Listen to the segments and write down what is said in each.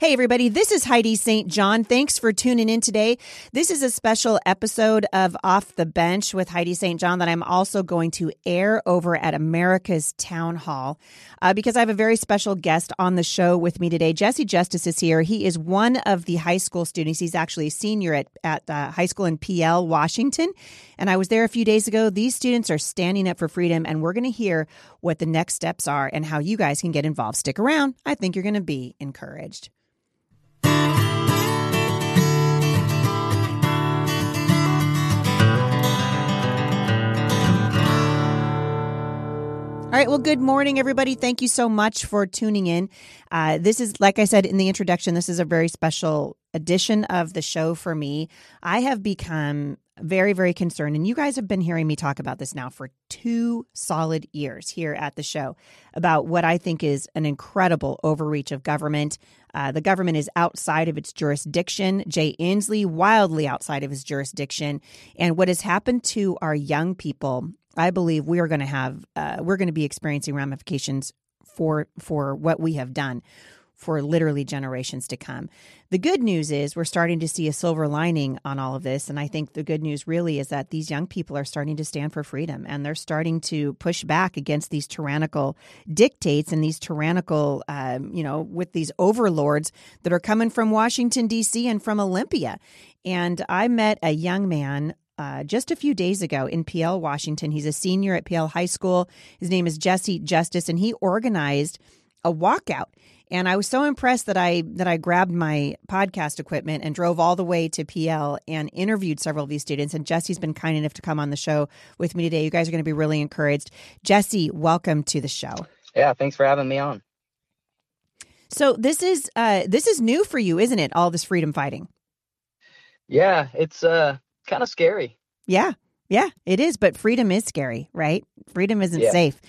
Hey, everybody, this is Heidi St. John. Thanks for tuning in today. This is a special episode of Off the Bench with Heidi St. John that I'm also going to air over at America's Town Hall uh, because I have a very special guest on the show with me today. Jesse Justice is here. He is one of the high school students. He's actually a senior at, at uh, high school in Pe Ell, Washington. And I was there a few days ago. These students are standing up for freedom, and we're going to hear what the next steps are and how you guys can get involved. Stick around. I think you're going to be encouraged. All right. Well, good morning, everybody. Thank you so much for tuning in. Uh, this is, like I said in the introduction, this is a very special edition of the show for me. I have become very, very concerned, and you guys have been hearing me talk about this now for two solid years here at the show about what I think is an incredible overreach of government. Uh, the government is outside of its jurisdiction. Jay Inslee, wildly outside of his jurisdiction. And what has happened to our young people I believe we are going to have uh, we're going to be experiencing ramifications for for what we have done for literally generations to come. The good news is we're starting to see a silver lining on all of this. And I think the good news really is that these young people are starting to stand for freedom and they're starting to push back against these tyrannical dictates and these tyrannical, um, you know, with these overlords that are coming from Washington, D.C. and from Olympia. And I met a young man uh, just a few days ago in Pe Ell, Washington. He's a senior at Pe Ell High School. His name is Jesse Justice, and he organized a walkout. And I was so impressed that I that I grabbed my podcast equipment and drove all the way to Pe Ell and interviewed several of these students. And Jesse's been kind enough to come on the show with me today. You guys are going to be really encouraged. Jesse, welcome to the show. Yeah, thanks for having me on. So this is uh, this is new for you, isn't it? All this freedom fighting. Yeah, it's uh kind of scary. Yeah. Yeah, it is. But freedom is scary, right? Freedom isn't yeah. safe.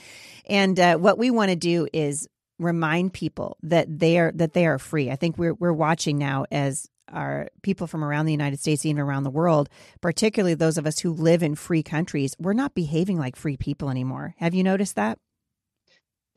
And uh, what we want to do is remind people that they are that they are free. I think we're we're watching now as our people from around the United States, even around the world, particularly those of us who live in free countries, we're not behaving like free people anymore. Have you noticed that?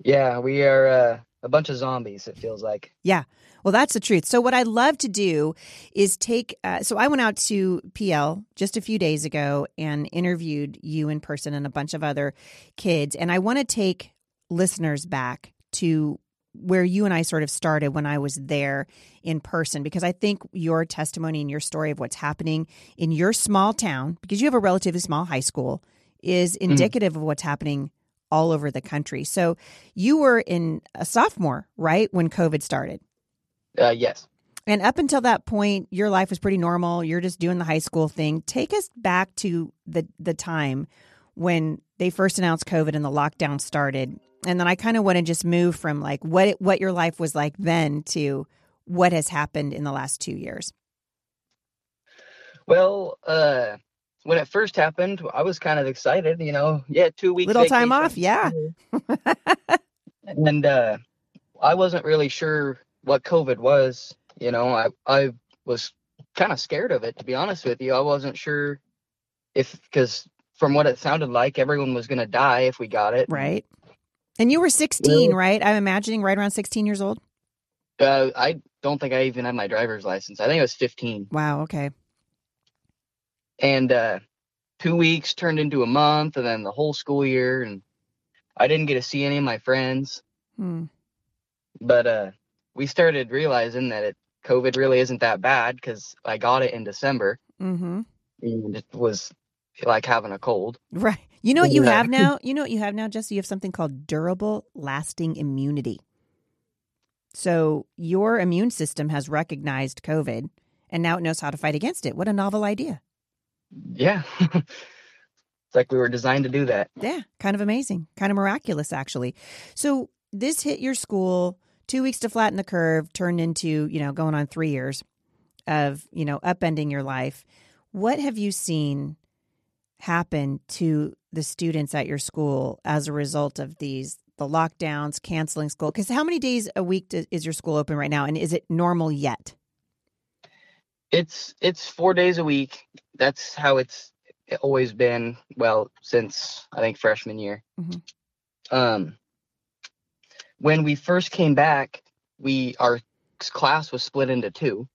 Yeah, we are uh, a bunch of zombies. It feels like. Yeah, well, that's the truth. So, what I'd love to do is take. Uh, so, I went out to Pe Ell just a few days ago and interviewed you in person and a bunch of other kids. And I want to take listeners back to where you and I sort of started when I was there in person, because I think your testimony and your story of what's happening in your small town, because you have a relatively small high school, is mm-hmm. indicative mm-hmm. of what's happening all over the country. So you were in a sophomore, right, when COVID started? Uh, yes. And up until that point, your life was pretty normal. You're just doing the high school thing. Take us back to the the time when they first announced COVID and the lockdown started. And then I kind of want to just move from like what it, what your life was like then to what has happened in the last two years. Well, uh, when it first happened, I was kind of excited. You know, yeah, two weeks little vacation. time off, yeah. and uh, I wasn't really sure what COVID was. You know, I I was kind of scared of it to be honest with you. I wasn't sure if because from what it sounded like, everyone was going to die if we got it. Right. And you were 16, right? I'm imagining right around 16 years old. Uh, I don't think I even had my driver's license. I think I was 15. Wow. Okay. And uh, two weeks turned into a month, and then the whole school year, and I didn't get to see any of my friends. Hmm. But uh, we started realizing that it COVID really isn't that bad because I got it in December. Mm-hmm. And it was like having a cold. Right. You know what you have now? You know what you have now, Jesse? You have something called durable lasting immunity. So your immune system has recognized COVID and now it knows how to fight against it. What a novel idea. Yeah. it's like we were designed to do that. Yeah. Kind of amazing. Kind of miraculous, actually. So this hit your school two weeks to flatten the curve turned into, you know, going on three years of, you know, upending your life. What have you seen happen to the students at your school as a result of these the lockdowns, canceling school? Because how many days a week is your school open right now, and is it normal yet? It's it's four days a week. That's how it's always been. Well, since I think freshman year. Mm-hmm. Um, when we first came back, we our class was split into two,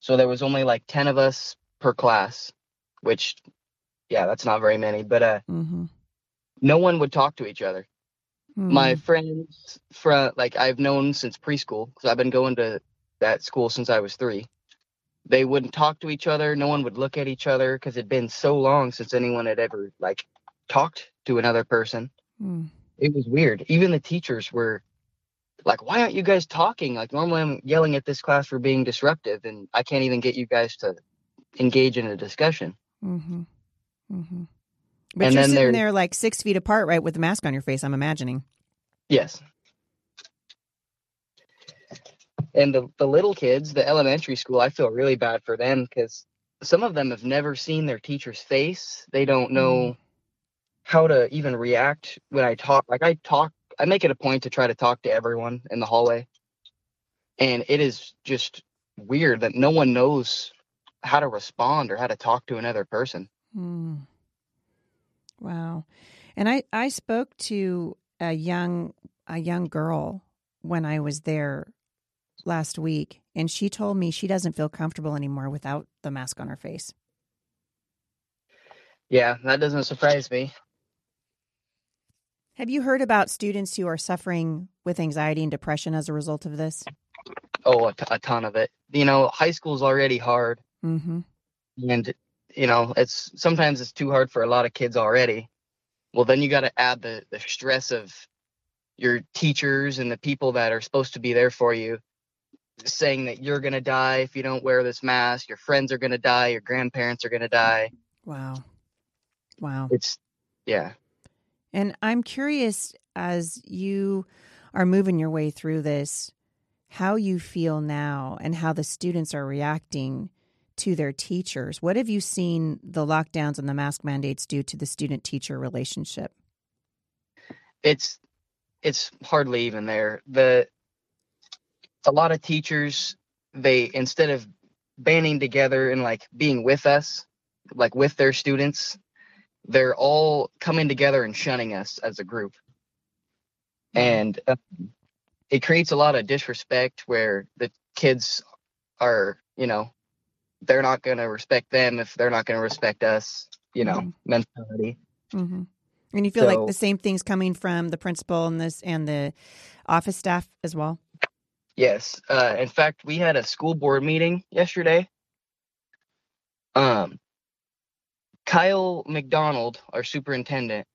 so there was only like ten of us per class, which, yeah, that's not very many. But uh, mm-hmm. no one would talk to each other. Mm-hmm. My friends from like I've known since preschool because I've been going to that school since I was three. They wouldn't talk to each other. No one would look at each other because it'd been so long since anyone had ever like talked to another person. Mm. It was weird. Even the teachers were like, why aren't you guys talking? Like normally I'm yelling at this class for being disruptive and I can't even get you guys to engage in a discussion. Mm-hmm. Mm-hmm. But and you're sitting there like six feet apart, right, with the mask on your face. I'm imagining. Yes. And the the little kids, the elementary school, I feel really bad for them because some of them have never seen their teacher's face. They don't know mm. how to even react when I talk. Like I talk, I make it a point to try to talk to everyone in the hallway, and it is just weird that no one knows how to respond or how to talk to another person. Mm. Wow. And I I spoke to a young a young girl when I was there last week and she told me she doesn't feel comfortable anymore without the mask on her face. Yeah, that doesn't surprise me. Have you heard about students who are suffering with anxiety and depression as a result of this? Oh, a, t- a ton of it. You know, high school is already hard. Mm-hmm. And, you know, it's sometimes it's too hard for a lot of kids already. Well, then you got to add the, the stress of your teachers and the people that are supposed to be there for you saying that you're going to die if you don't wear this mask, your friends are going to die, your grandparents are going to die. Wow. Wow. It's, yeah. And I'm curious as you are moving your way through this, how you feel now and how the students are reacting to their teachers. What have you seen the lockdowns and the mask mandates do to the student teacher relationship? It's it's hardly even there. The a lot of teachers they instead of banding together and like being with us, like with their students, they're all coming together and shunning us as a group. And uh, it creates a lot of disrespect where the kids are, you know, they're not going to respect them if they're not going to respect us, you know, mm-hmm. mentality. Mm-hmm. And you feel so, like the same things coming from the principal and this and the office staff as well? Yes. Uh, in fact, we had a school board meeting yesterday. Um, Kyle McDonald, our superintendent,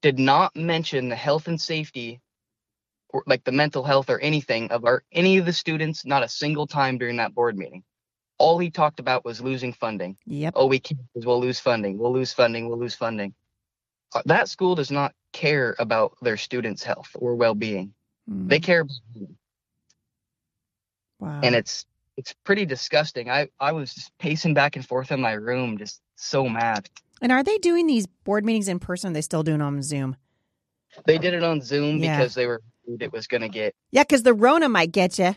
did not mention the health and safety or like the mental health or anything of our any of the students not a single time during that board meeting all he talked about was losing funding. Yep. Oh, we can't we'll lose funding. We'll lose funding. We'll lose funding. Uh, that school does not care about their students' health or well-being. Mm. They care about. Wow. And it's it's pretty disgusting. I I was just pacing back and forth in my room, just so mad. And are they doing these board meetings in person? Or they still doing on Zoom? They did it on Zoom yeah. because they were it was going to get. Yeah, because the Rona might get you.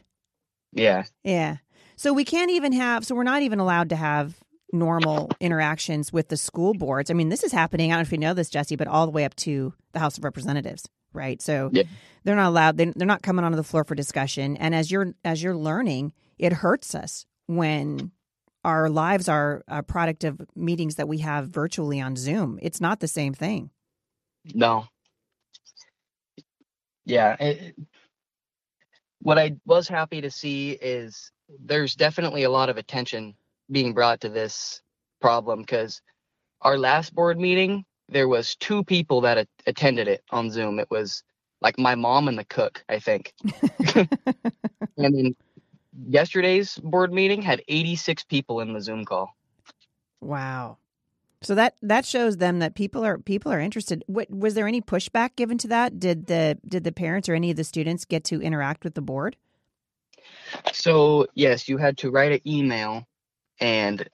Yeah. Yeah. So we can't even have, so we're not even allowed to have normal interactions with the school boards. I mean, this is happening. I don't know if you know this, Jesse, but all the way up to the House of Representatives, right? So yeah. they're not allowed. They're not coming onto the floor for discussion. And as you're as you're learning, it hurts us when our lives are a product of meetings that we have virtually on Zoom. It's not the same thing. No. Yeah. It, what I was happy to see is there's definitely a lot of attention being brought to this problem because our last board meeting there was two people that a- attended it on zoom. It was like my mom and the cook i think. And then yesterday's board meeting had 86 people in the zoom call. Wow. So that that shows them that people are people are interested. What was there any pushback given to that? Did the did the parents or any of the students get to interact with the board? So yes, you had to write an email and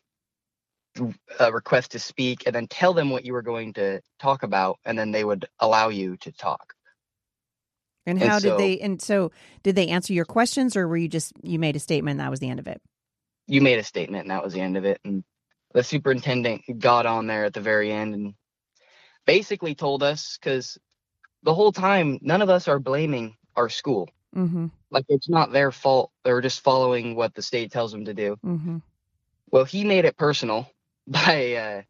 a request to speak and then tell them what you were going to talk about and then they would allow you to talk. And how and so, did they and so did they answer your questions or were you just you made a statement and that was the end of it? You made a statement and that was the end of it and the superintendent got on there at the very end and basically told us because the whole time none of us are blaming our school. Mm-hmm. like it's not their fault. They're just following what the state tells them to do. Mm-hmm. well he made it personal by uh,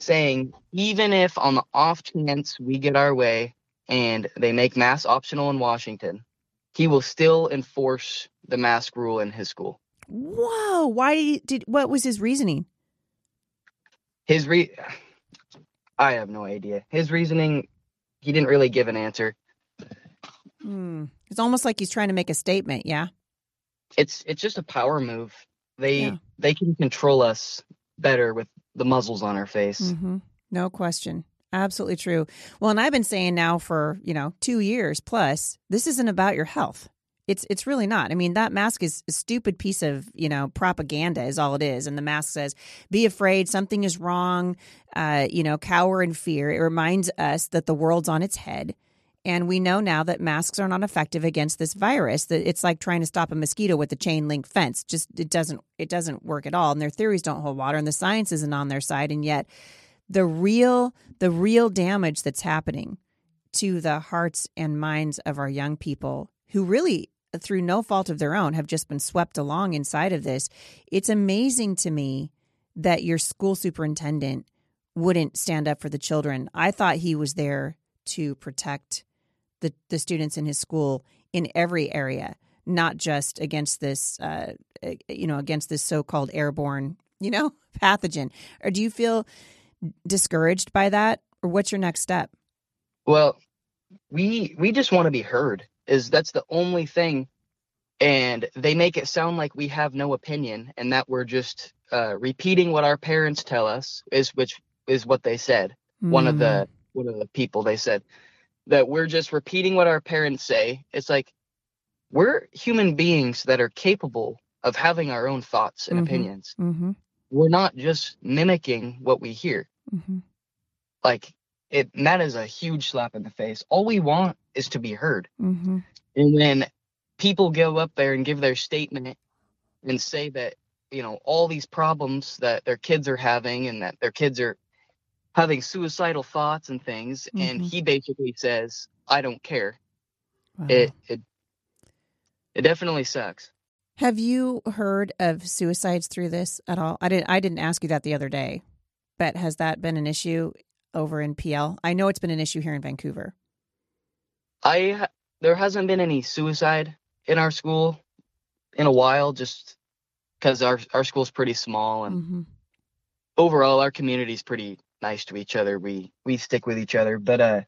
saying even if on the off chance we get our way and they make masks optional in Washington, he will still enforce the mask rule in his school. Whoa! Why did what was his reasoning? His re I have no idea. His reasoning he didn't really give an answer. Hmm. It's almost like he's trying to make a statement, yeah. It's it's just a power move. They yeah. they can control us better with the muzzles on our face. Mm-hmm. No question. Absolutely true. Well, and I've been saying now for, you know, 2 years plus, this isn't about your health. It's it's really not. I mean, that mask is a stupid piece of, you know, propaganda is all it is. And the mask says, be afraid, something is wrong, uh, you know, cower in fear. It reminds us that the world's on its head and we know now that masks are not effective against this virus. That it's like trying to stop a mosquito with a chain link fence. Just it doesn't it doesn't work at all. And their theories don't hold water and the science isn't on their side. And yet the real the real damage that's happening to the hearts and minds of our young people who really through no fault of their own have just been swept along inside of this. It's amazing to me that your school superintendent wouldn't stand up for the children. I thought he was there to protect the, the students in his school in every area, not just against this, uh, eh, you know, against this so-called airborne, you know, pathogen. Or do you feel discouraged by that, or what's your next step? Well, we we just want to be heard. Is that's the only thing, and they make it sound like we have no opinion and that we're just uh, repeating what our parents tell us is which is what they said. Mm. One of the hmm. one of the people they said that we're just repeating what our parents say. It's like we're human beings that are capable of having our own thoughts and mm-hmm. opinions. Mm-hmm. We're not just mimicking what we hear. Mm-hmm. Like it, that is a huge slap in the face. All we want is to be heard. Mm-hmm. And when people go up there and give their statement and say that you know all these problems that their kids are having and that their kids are having suicidal thoughts and things mm-hmm. and he basically says i don't care wow. it it it definitely sucks have you heard of suicides through this at all i didn't i didn't ask you that the other day but has that been an issue over in pe ell i know it's been an issue here in vancouver i there hasn't been any suicide in our school in a while just because our our school's pretty small and mm-hmm. overall our community's pretty nice to each other. We we stick with each other. But uh,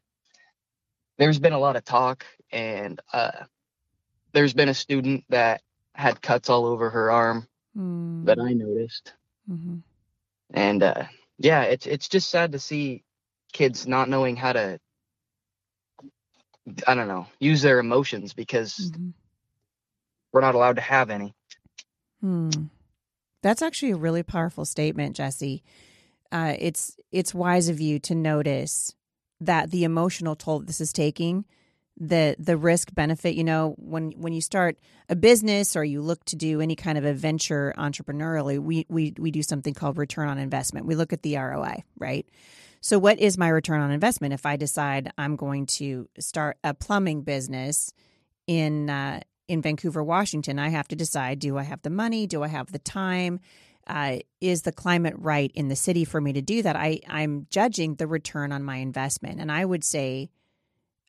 there's been a lot of talk, and uh, there's been a student that had cuts all over her arm mm. that I noticed. Mm-hmm. And uh, yeah, it's it's just sad to see kids not knowing how to I don't know use their emotions because mm-hmm. we're not allowed to have any. Hmm. That's actually a really powerful statement, Jesse uh, it's it's wise of you to notice that the emotional toll this is taking the the risk benefit you know when when you start a business or you look to do any kind of a venture entrepreneurially we we we do something called return on investment. We look at the ROI right? So what is my return on investment if i decide i'm going to start a plumbing business in uh, in Vancouver Washington? I have to decide do i have the money? Do i have the time uh, is the climate right in the city for me to do that? I, I'm judging the return on my investment. And I would say,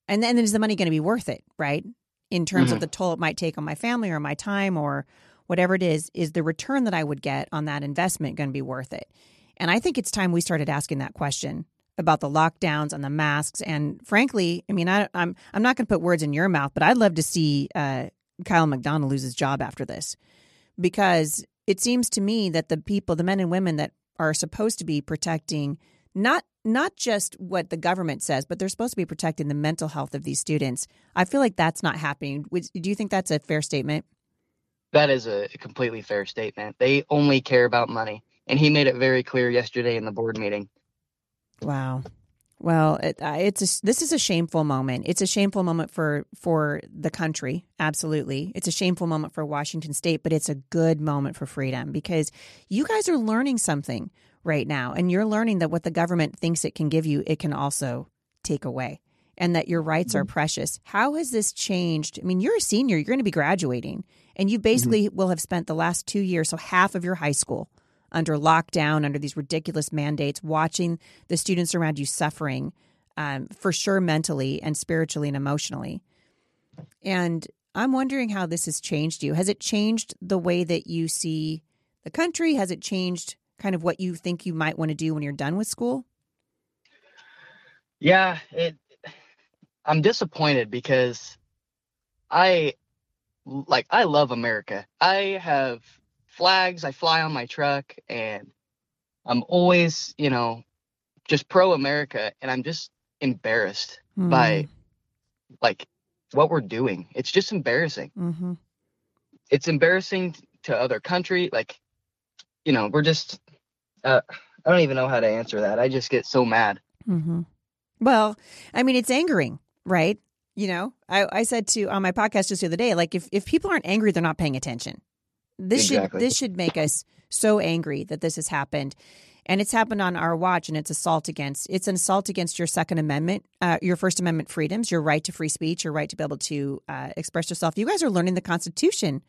and then is the money going to be worth it, right? In terms mm-hmm. of the toll it might take on my family or my time or whatever it is, is the return that I would get on that investment going to be worth it? And I think it's time we started asking that question about the lockdowns and the masks. And frankly, I mean, I, am I'm, I'm not going to put words in your mouth, but I'd love to see uh, Kyle McDonald lose his job after this because it seems to me that the people, the men and women that are supposed to be protecting not not just what the government says, but they're supposed to be protecting the mental health of these students. I feel like that's not happening. Do you think that's a fair statement? That is a completely fair statement. They only care about money. and he made it very clear yesterday in the board meeting. Wow. Well, it, uh, it's a, this is a shameful moment. It's a shameful moment for for the country. Absolutely, it's a shameful moment for Washington State, but it's a good moment for freedom because you guys are learning something right now, and you're learning that what the government thinks it can give you, it can also take away, and that your rights mm-hmm. are precious. How has this changed? I mean, you're a senior. You're going to be graduating, and you basically mm-hmm. will have spent the last two years, so half of your high school under lockdown, under these ridiculous mandates, watching the students around you suffering um, for sure mentally and spiritually and emotionally. And I'm wondering how this has changed you. Has it changed the way that you see the country? Has it changed kind of what you think you might want to do when you're done with school? Yeah, it I'm disappointed because I like I love America. I have flags I fly on my truck and I'm always, you know, just pro America and I'm just embarrassed mm. by like what we're doing. It's just embarrassing. Mm-hmm. It's embarrassing to other country. Like, you know, we're just, uh, I don't even know how to answer that. I just get so mad. Mm-hmm. Well, I mean, it's angering, right? You know, I, I said to on my podcast just the other day, like if, if people aren't angry, they're not paying attention. This exactly. should this should make us so angry that this has happened. And it's happened on our watch, and it's assault against. It's an assault against your Second Amendment, uh, your First Amendment freedoms, your right to free speech, your right to be able to uh, express yourself. You guys are learning the Constitution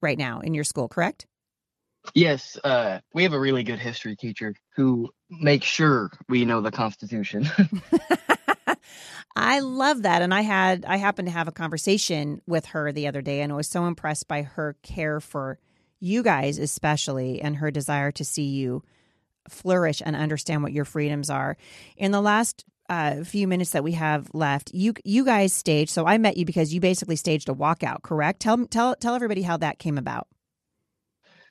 right now in your school, correct? Yes, uh, we have a really good history teacher who makes sure we know the Constitution. I love that. And I had, I happened to have a conversation with her the other day and I was so impressed by her care for you guys especially and her desire to see you flourish and understand what your freedoms are. In the last uh, few minutes that we have left, you you guys staged. So I met you because you basically staged a walkout, correct? Tell tell tell everybody how that came about.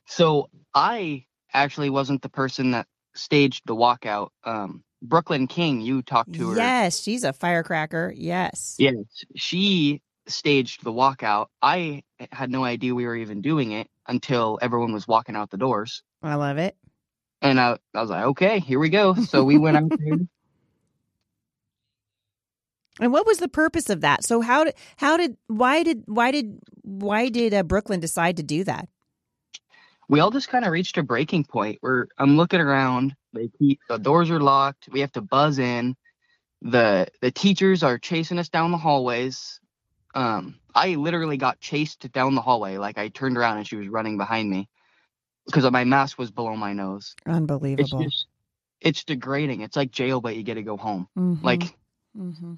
So I actually wasn't the person that staged the walkout. Um, Brooklyn King, you talked to her. Yes, she's a firecracker. Yes. Yes, she staged the walkout. I had no idea we were even doing it until everyone was walking out the doors. I love it. And I, I was like, okay, here we go. So we went out there. And what was the purpose of that? So how did how did why did why did why did uh, Brooklyn decide to do that? We all just kind of reached a breaking point where I'm looking around. They keep, the doors are locked. We have to buzz in. the The teachers are chasing us down the hallways. Um, I literally got chased down the hallway. Like I turned around and she was running behind me because my mask was below my nose. Unbelievable. It's, just, it's degrading. It's like jail, but you get to go home. Mm-hmm. Like mm-hmm.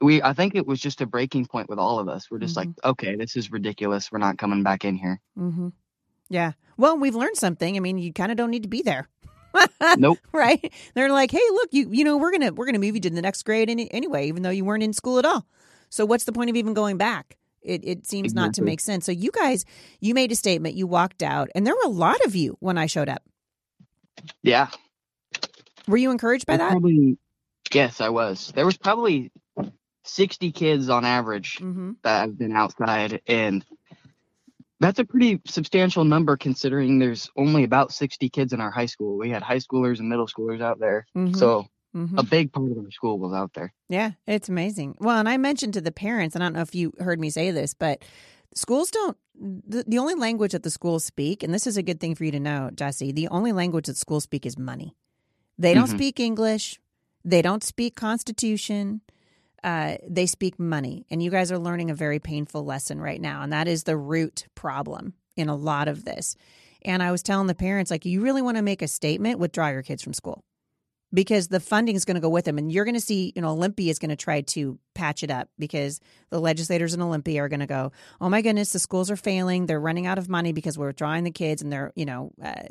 we, I think it was just a breaking point with all of us. We're just mm-hmm. like, okay, this is ridiculous. We're not coming back in here. Mm-hmm. Yeah. Well, we've learned something. I mean, you kind of don't need to be there. nope. Right? They're like, hey, look, you you know, we're gonna we're gonna move you to the next grade any, anyway, even though you weren't in school at all. So what's the point of even going back? It it seems exactly. not to make sense. So you guys, you made a statement, you walked out, and there were a lot of you when I showed up. Yeah. Were you encouraged by I that? Probably, yes, I was. There was probably sixty kids on average mm-hmm. that have been outside, and that's a pretty substantial number considering there's only about 60 kids in our high school. We had high schoolers and middle schoolers out there. Mm-hmm. So mm-hmm. a big part of our school was out there. Yeah, it's amazing. Well, and I mentioned to the parents, and I don't know if you heard me say this, but schools don't, the, the only language that the schools speak, and this is a good thing for you to know, Jesse, the only language that schools speak is money. They don't mm-hmm. speak English. They don't speak Constitution uh, they speak money. And you guys are learning a very painful lesson right now. And that is the root problem in a lot of this. And I was telling the parents, like, you really want to make a statement, withdraw your kids from school because the funding is going to go with them. And you're going to see, you know, Olympia is going to try to patch it up because the legislators in Olympia are going to go, oh my goodness, the schools are failing. They're running out of money because we're withdrawing the kids and they're, you know, uh,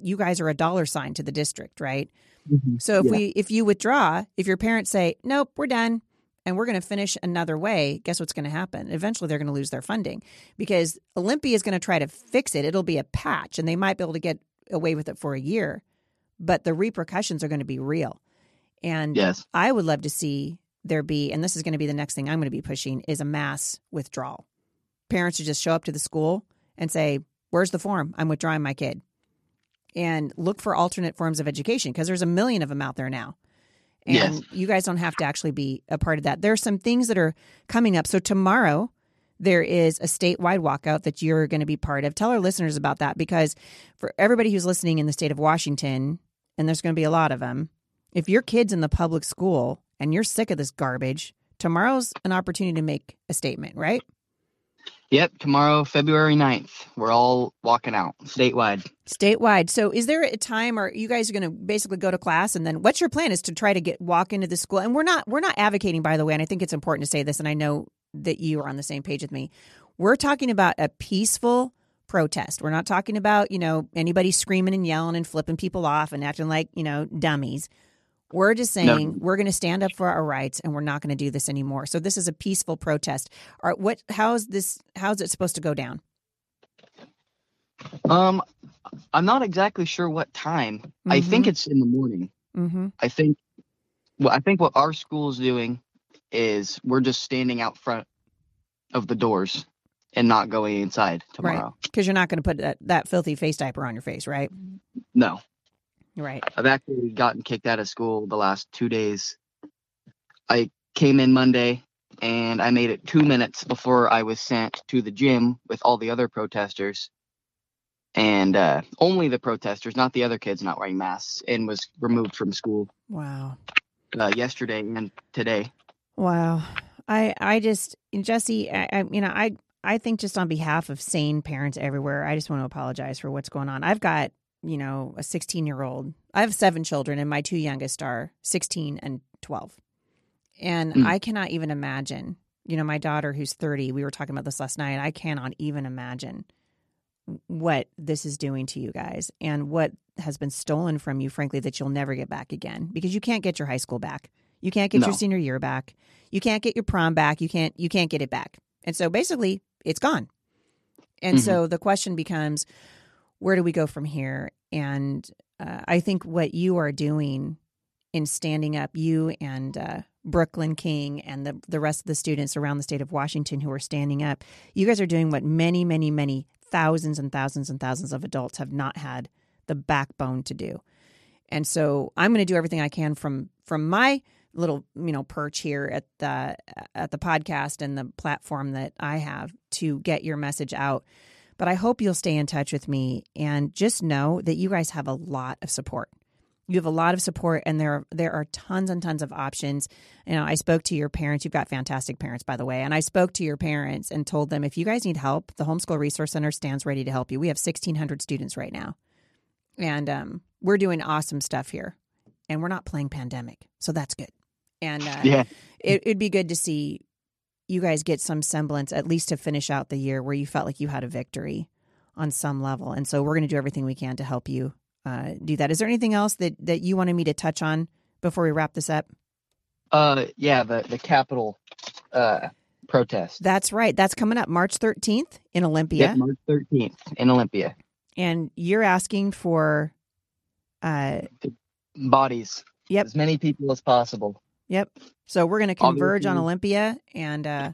you guys are a dollar sign to the district, right? Mm-hmm. So if yeah. we, if you withdraw, if your parents say, nope, we're done, and we're going to finish another way, guess what's going to happen? Eventually, they're going to lose their funding because Olympia is going to try to fix it. It'll be a patch, and they might be able to get away with it for a year, but the repercussions are going to be real. And yes. I would love to see there be, and this is going to be the next thing I'm going to be pushing, is a mass withdrawal. Parents should just show up to the school and say, "Where's the form? I'm withdrawing my kid." and look for alternate forms of education because there's a million of them out there now. And Yes. you guys don't have to actually be a part of that. There are some things that are coming up. So tomorrow there is a statewide walkout that you're going to be part of. Tell our listeners about that because for everybody who's listening in the state of Washington, and there's going to be a lot of them, if your kid's in the public school and you're sick of this garbage, tomorrow's an opportunity to make a statement, right? Yep, tomorrow, February 9th, we're all walking out statewide. Statewide. So is there a time or you guys are going to basically go to class and then what's your plan is to try to get walk into the school and we're not we're not advocating by the way and I think it's important to say this and I know that you are on the same page with me. We're talking about a peaceful protest. We're not talking about, you know, anybody screaming and yelling and flipping people off and acting like, you know, dummies. We're just saying we're going to stand up for our rights and we're not going to do this anymore. So this is a peaceful protest. All right, what how is this how is it supposed to go down? Um, I'm not exactly sure what time. I think it's in the morning. Mhm. I think, well, I think what our school is doing is we're just standing out front of the doors and not going inside tomorrow. Because you're not going to put that, that filthy face diaper on your face, right? No, Right. I've actually gotten kicked out of school the last two days. I came in Monday and I made it two minutes before I was sent to the gym with all the other protesters. And uh, only the protesters, not the other kids, not wearing masks, and was removed from school Wow. uh, yesterday and today. Wow. I I just Jesse, I, I you know, I I think just on behalf of sane parents everywhere, I just want to apologize for what's going on. I've got, you know, a 16-year-old. I have seven children and my two youngest are 16 and 12. And Mm. I cannot even imagine, you know, my daughter who's 30, we were talking about this last night. I cannot even imagine what this is doing to you guys and what has been stolen from you, frankly, that you'll never get back again because you can't get your high school back. You can't get your senior year back. You can't get your prom back. You can't you can't get it back. And so basically, it's gone. And Mhm. so the question becomes, where do we go from here? And uh, I think what you are doing in standing up, you and uh, Brooklyn King and the the rest of the students around the state of Washington who are standing up, you guys are doing what many, many, many thousands and thousands and thousands of adults have not had the backbone to do. And so I'm going to do everything I can from from my little you know perch here at the at the podcast and the platform that I have to get your message out. But I hope you'll stay in touch with me and just know that you guys have a lot of support. You have a lot of support, and there are, there are tons and tons of options. You know, I spoke to your parents. You've got fantastic parents, by the way. And I spoke to your parents and told them if you guys need help, the Homeschool Resource Center stands ready to help you. We have 1,600 students right now, and um, we're doing awesome stuff here. And we're not playing pandemic, so that's good. And uh, Yeah. it, it'd be good to see you guys get some semblance, at least to finish out the year where you felt like you had a victory on some level. And so we're going to do everything we can to help you uh, do that. Is there anything else that, that you wanted me to touch on before we wrap this up? Uh, yeah, the the Capitol uh protest. That's right. That's coming up March 13th in Olympia. Yep, March 13th in Olympia. And you're asking for, uh, Bodies. Yep. As many people as possible. Yep. So we're going to converge on Olympia and uh,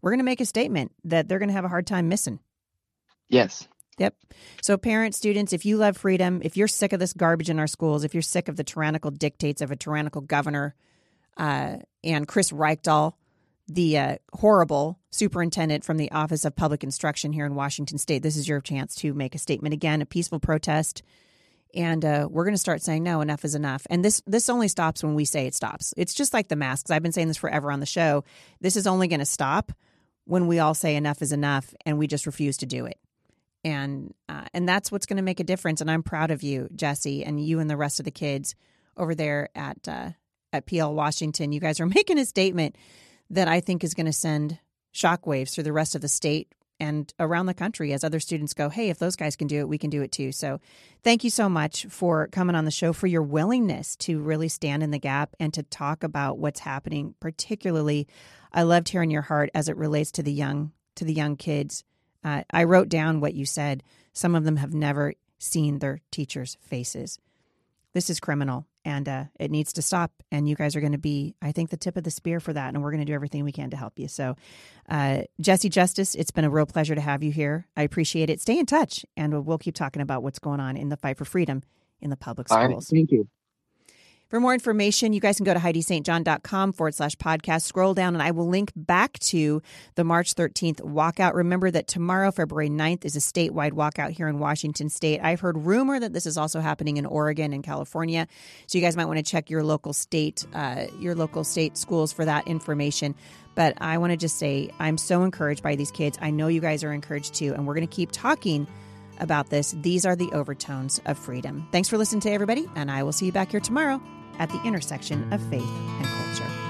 we're going to make a statement that they're going to have a hard time missing. Yes. Yep. So, parents, students, if you love freedom, if you're sick of this garbage in our schools, if you're sick of the tyrannical dictates of a tyrannical governor uh, and Chris Reykdal, the uh, horrible superintendent from the Office of Public Instruction here in Washington State, this is your chance to make a statement again, a peaceful protest. And uh, we're going to start saying no, enough is enough. And this this only stops when we say it stops. It's just like the masks. I've been saying this forever on the show. This is only going to stop when we all say enough is enough, and we just refuse to do it and uh, and that's what's going to make a difference. And I'm proud of you, Jesse, and you and the rest of the kids over there at uh, at Pe Ell Washington. You guys are making a statement that I think is going to send shockwaves through the rest of the state and around the country as other students go, hey, if those guys can do it, we can do it too. So thank you so much for coming on the show, for your willingness to really stand in the gap and to talk about what's happening. Particularly, I loved hearing your heart as it relates to the young to the young kids. Uh, I wrote down what you said. Some of them have never seen their teachers' faces. This is criminal and uh, it needs to stop. And you guys are going to be, I think, the tip of the spear for that. And we're going to do everything we can to help you. So, uh, Jesse Justice, it's been a real pleasure to have you here. I appreciate it. Stay in touch and we'll keep talking about what's going on in the fight for freedom in the public schools. thank you. For more information, you guys can go to HeidiSt.John.com forward slash podcast. Scroll down and I will link back to the March 13th walkout. Remember that tomorrow, February 9th, is a statewide walkout here in Washington state. I've heard rumor that this is also happening in Oregon and California. So you guys might want to check your local state, uh, your local state schools for that information. But I want to just say I'm so encouraged by these kids. I know you guys are encouraged too. And we're going to keep talking about this. These are the overtones of freedom. Thanks for listening to everybody, and I will see you back here tomorrow at the intersection of faith and culture.